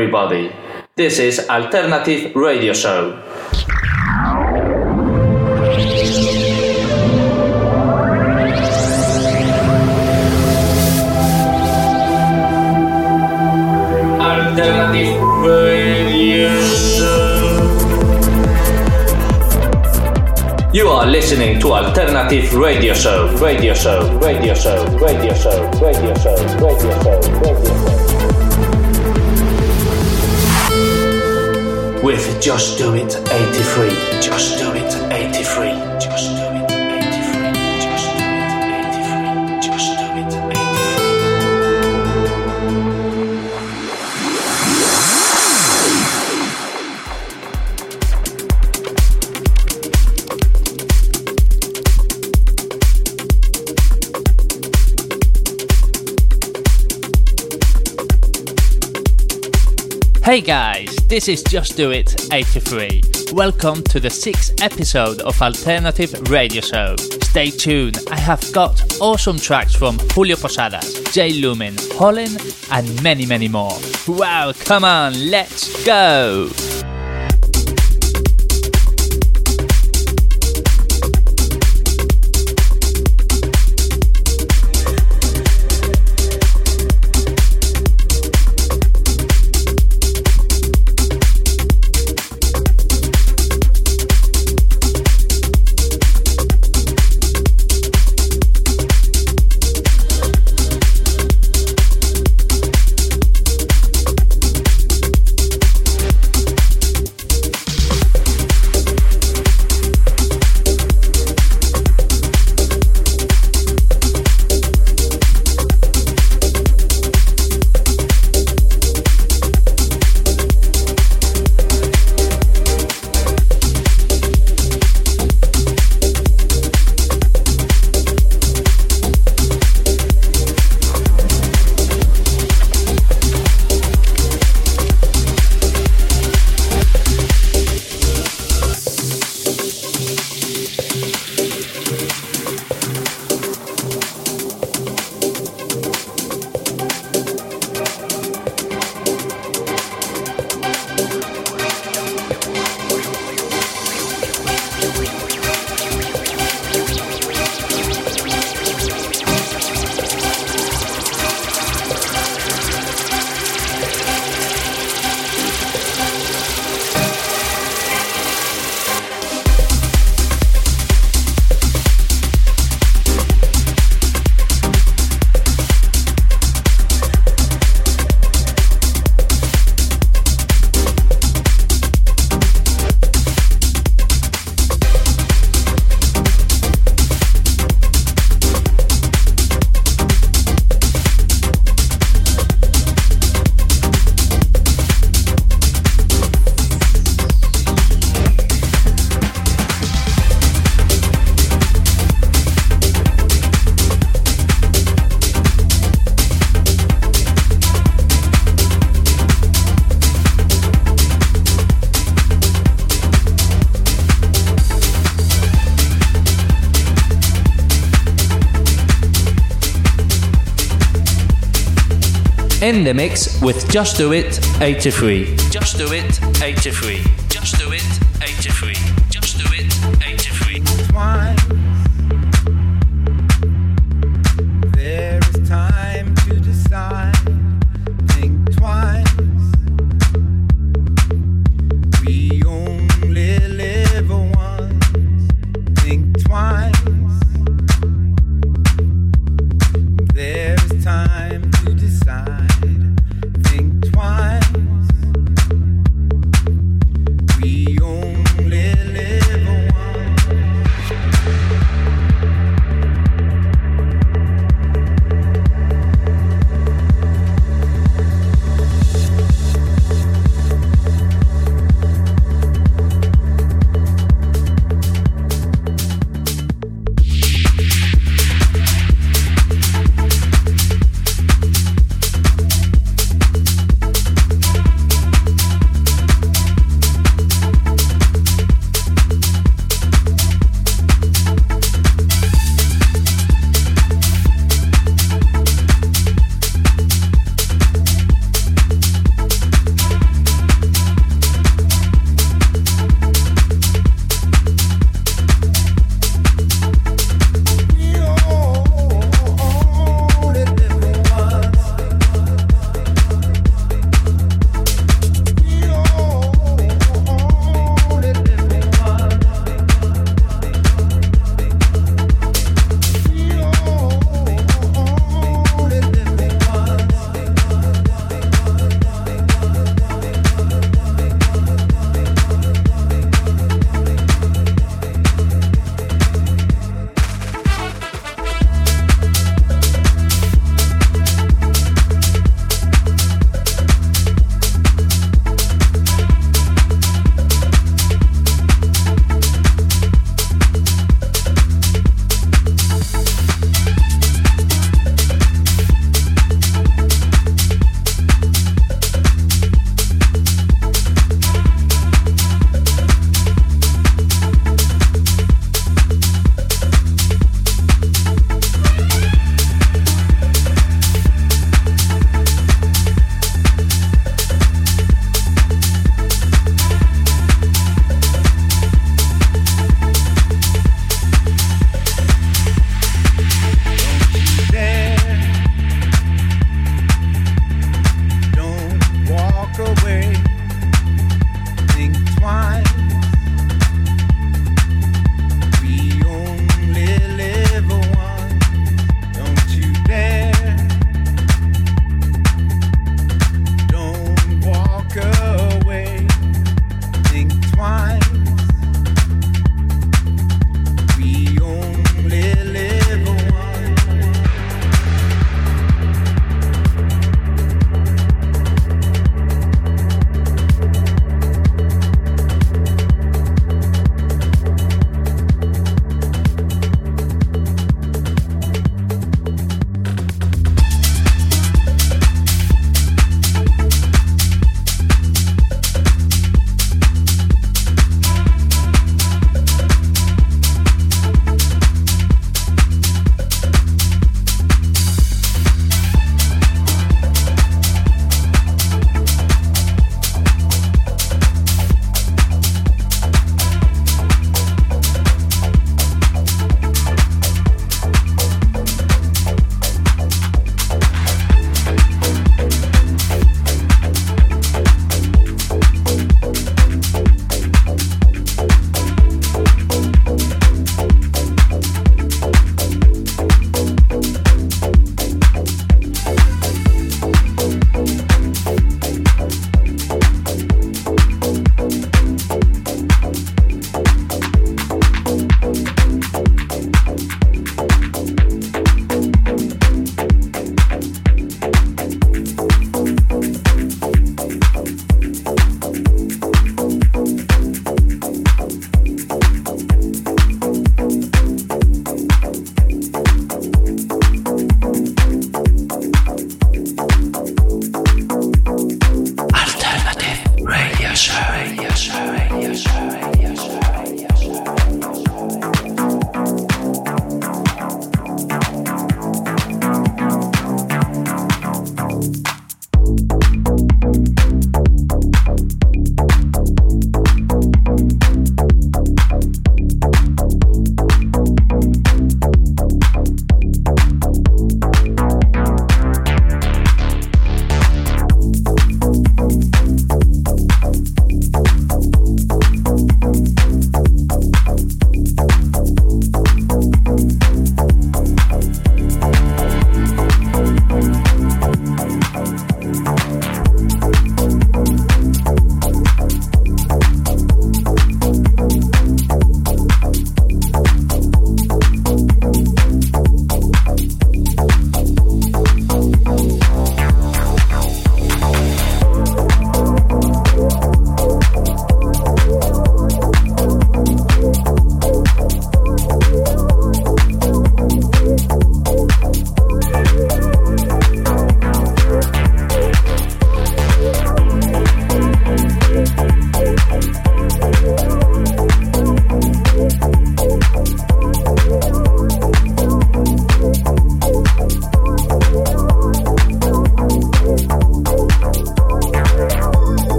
everybody. This is Alternative Radio Show. Alternative Radio Show. You are listening to Alternative Radio Show, Radio Show, Radio Show, Radio Show, Radio Show, Radio Show, Radio Show. With Just Do It 83, Just Do It 83, Just Do It 83, Just Do It 83, Just Do It 83. Hey guys, this is Just Do It 83. Welcome to the sixth episode of Alternative Radio Show. Stay tuned, I have got awesome tracks from Julio Posadas, Jay Lumen, Holland, and many, many more. Wow, come on, let's go! In the mix with Just Do It 83. Just Do It 83. Just Do It 83.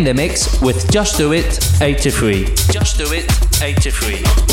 in the mix with Just Do It 83. Just Do It 83.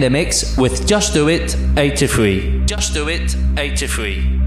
the mix with Just Do It 83. Just Do It 83.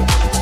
you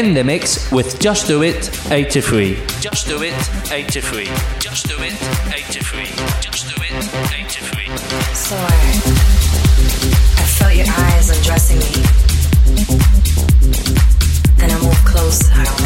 In the mix with Just Do It 83. Just Do It 83. Just Do It 83. Just Do It 83. So I, I felt your eyes undressing me. Then I moved closer.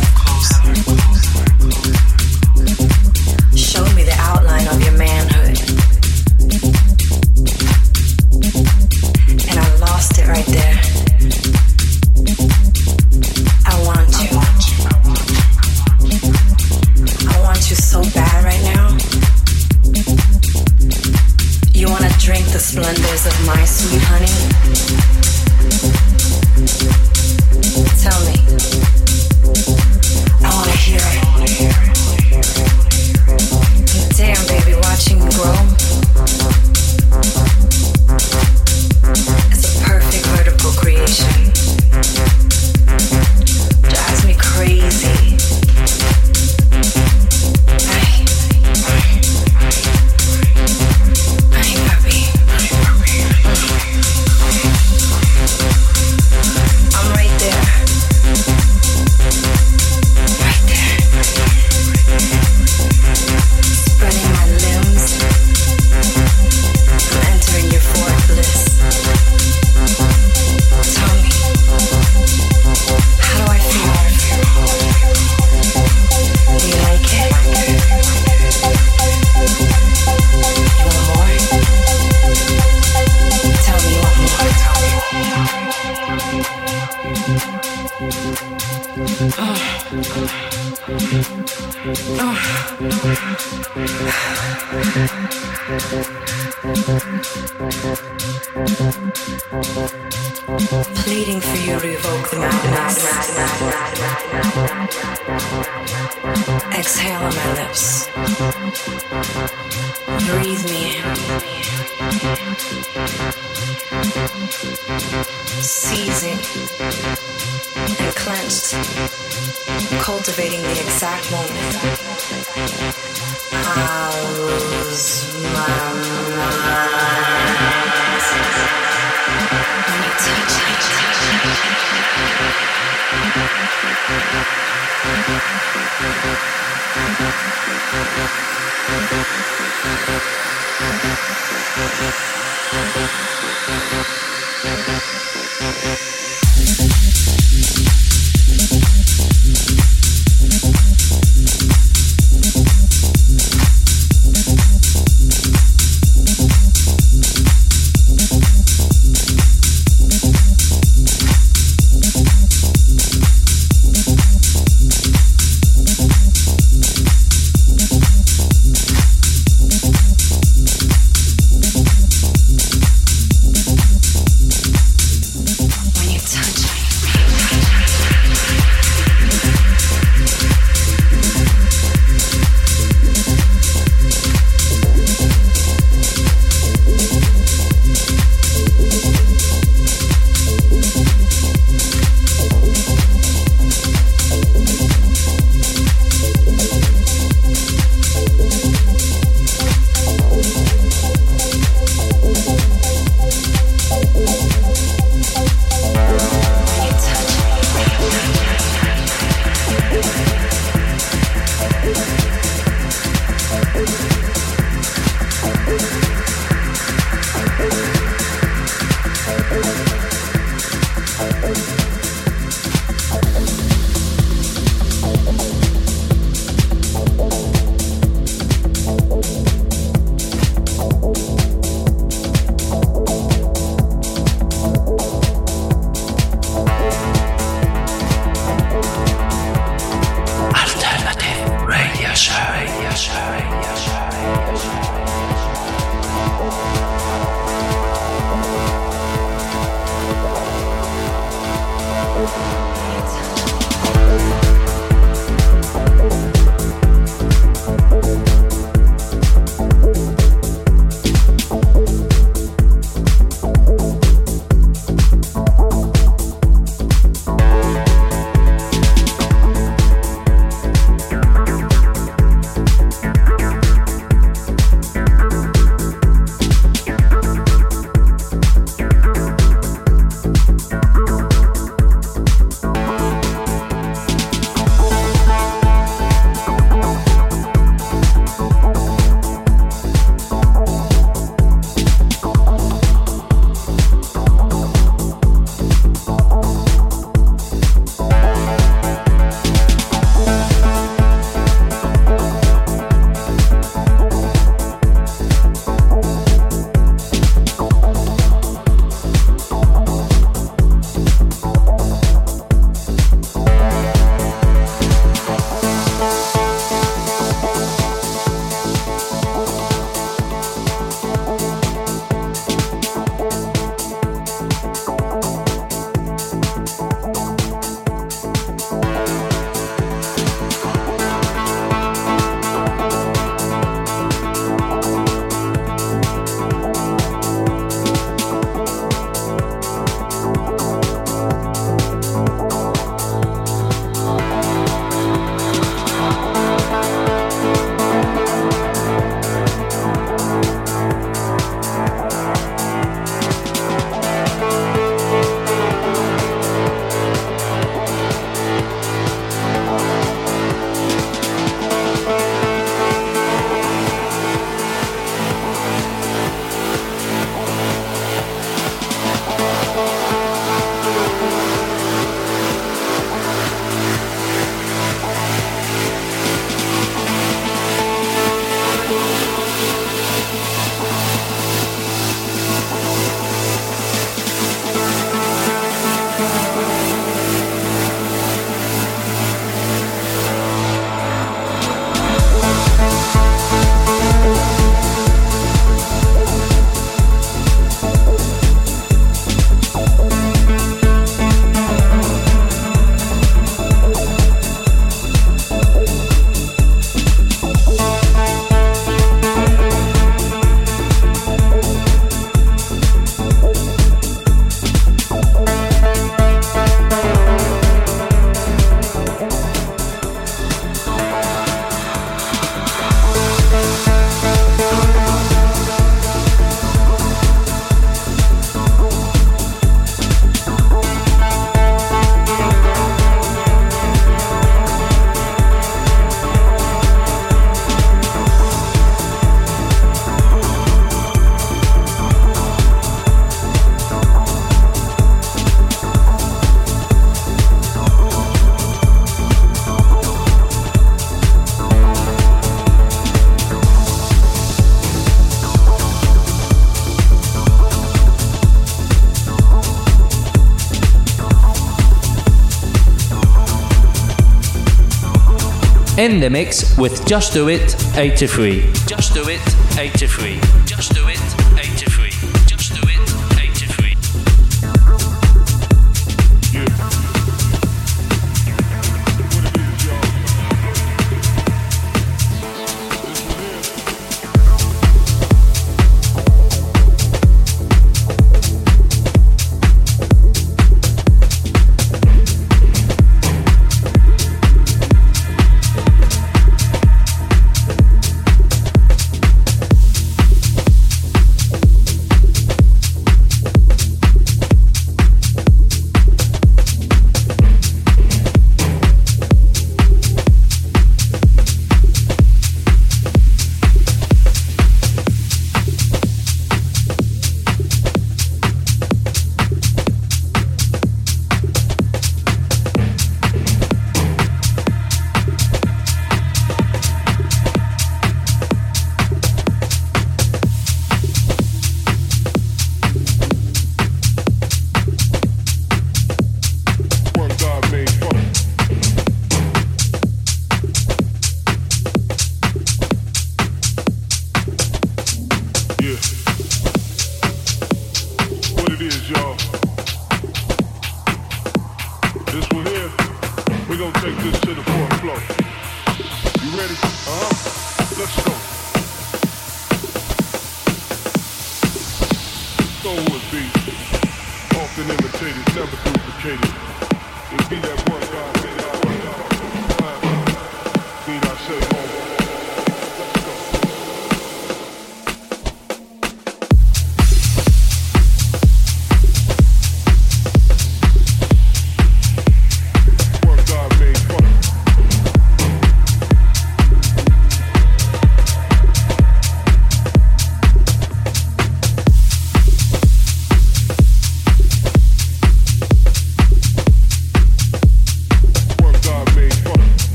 in the mix with Just Do It 83. Just Do It 83.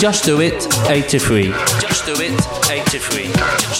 Just Do It 83. Just Do It 83.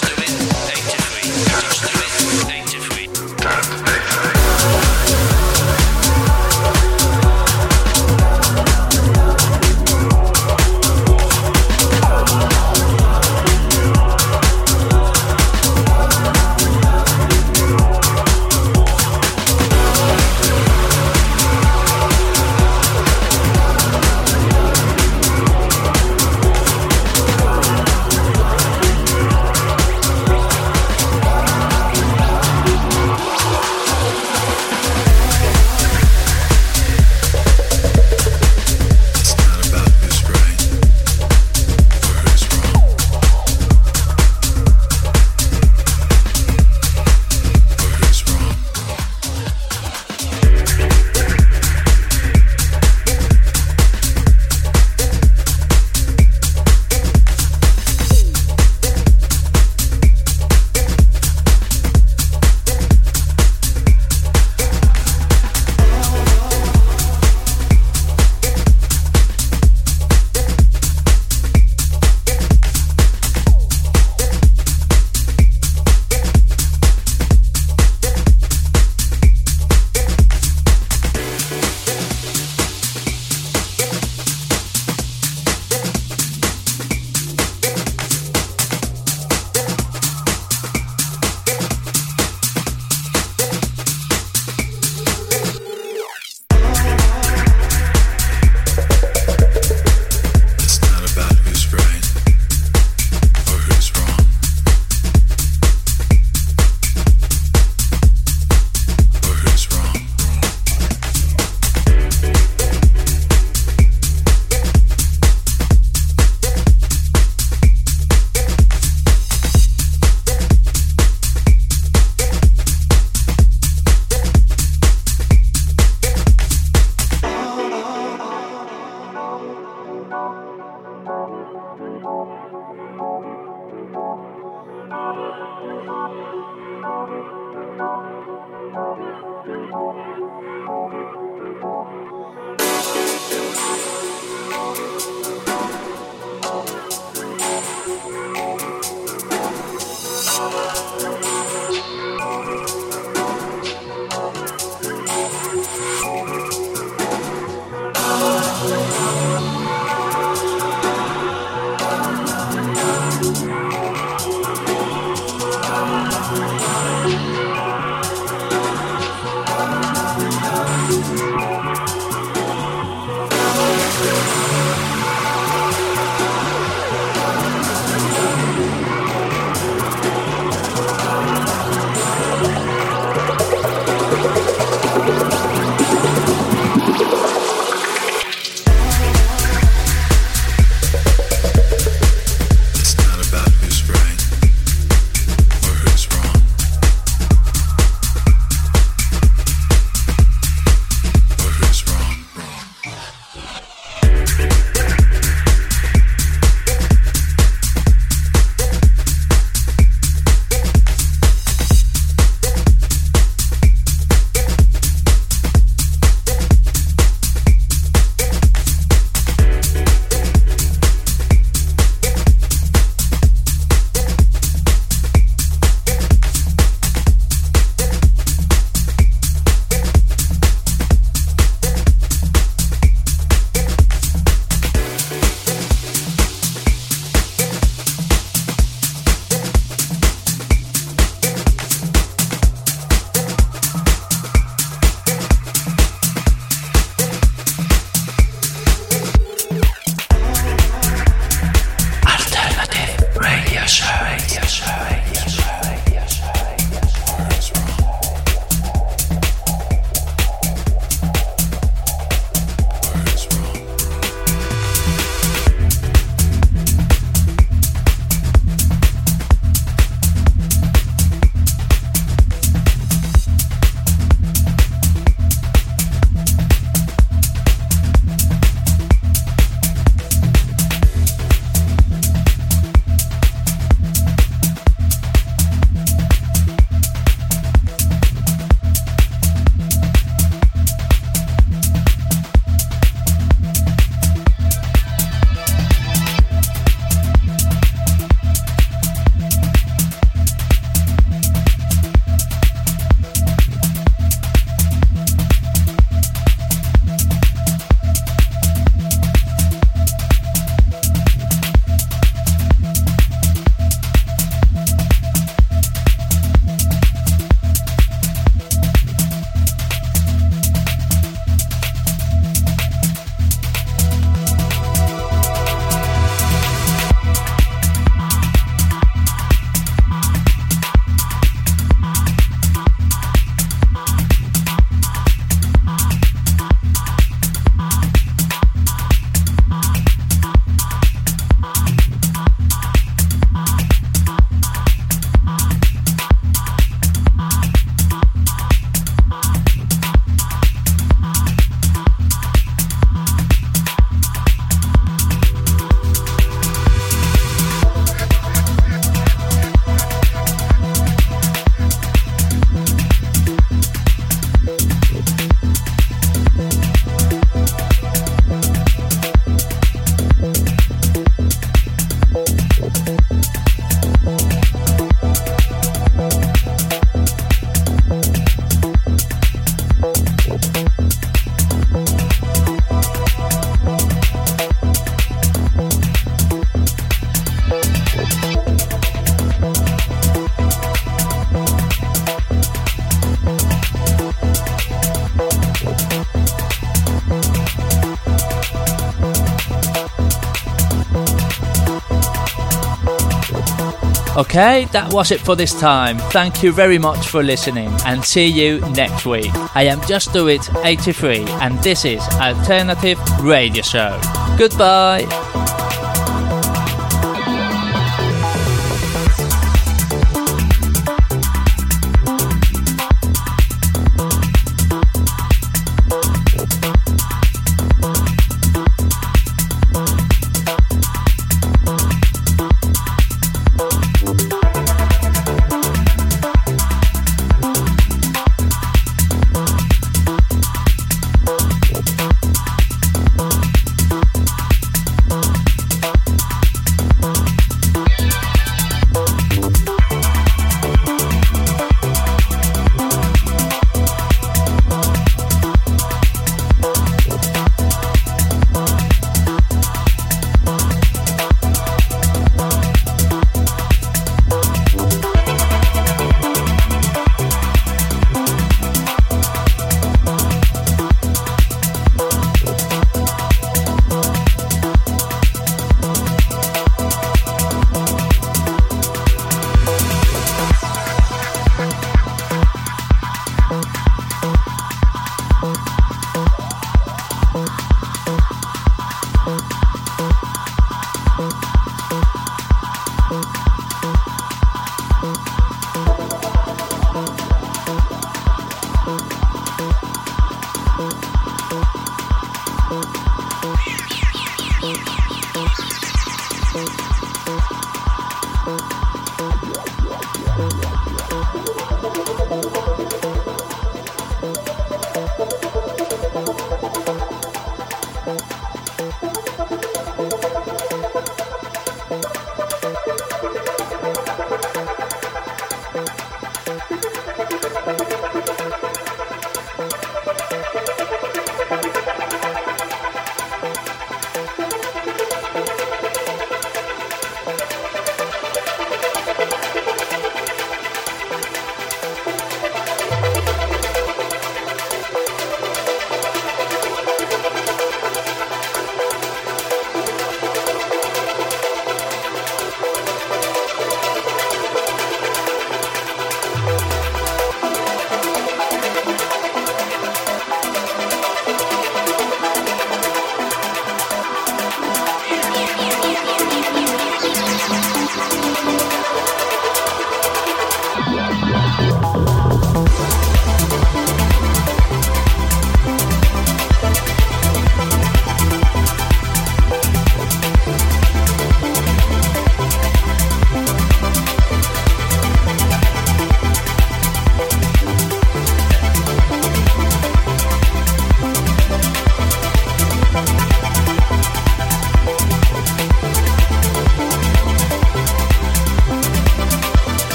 Okay, that was it for this time. Thank you very much for listening and see you next week. I am Just Do It 83 and this is Alternative Radio Show. Goodbye.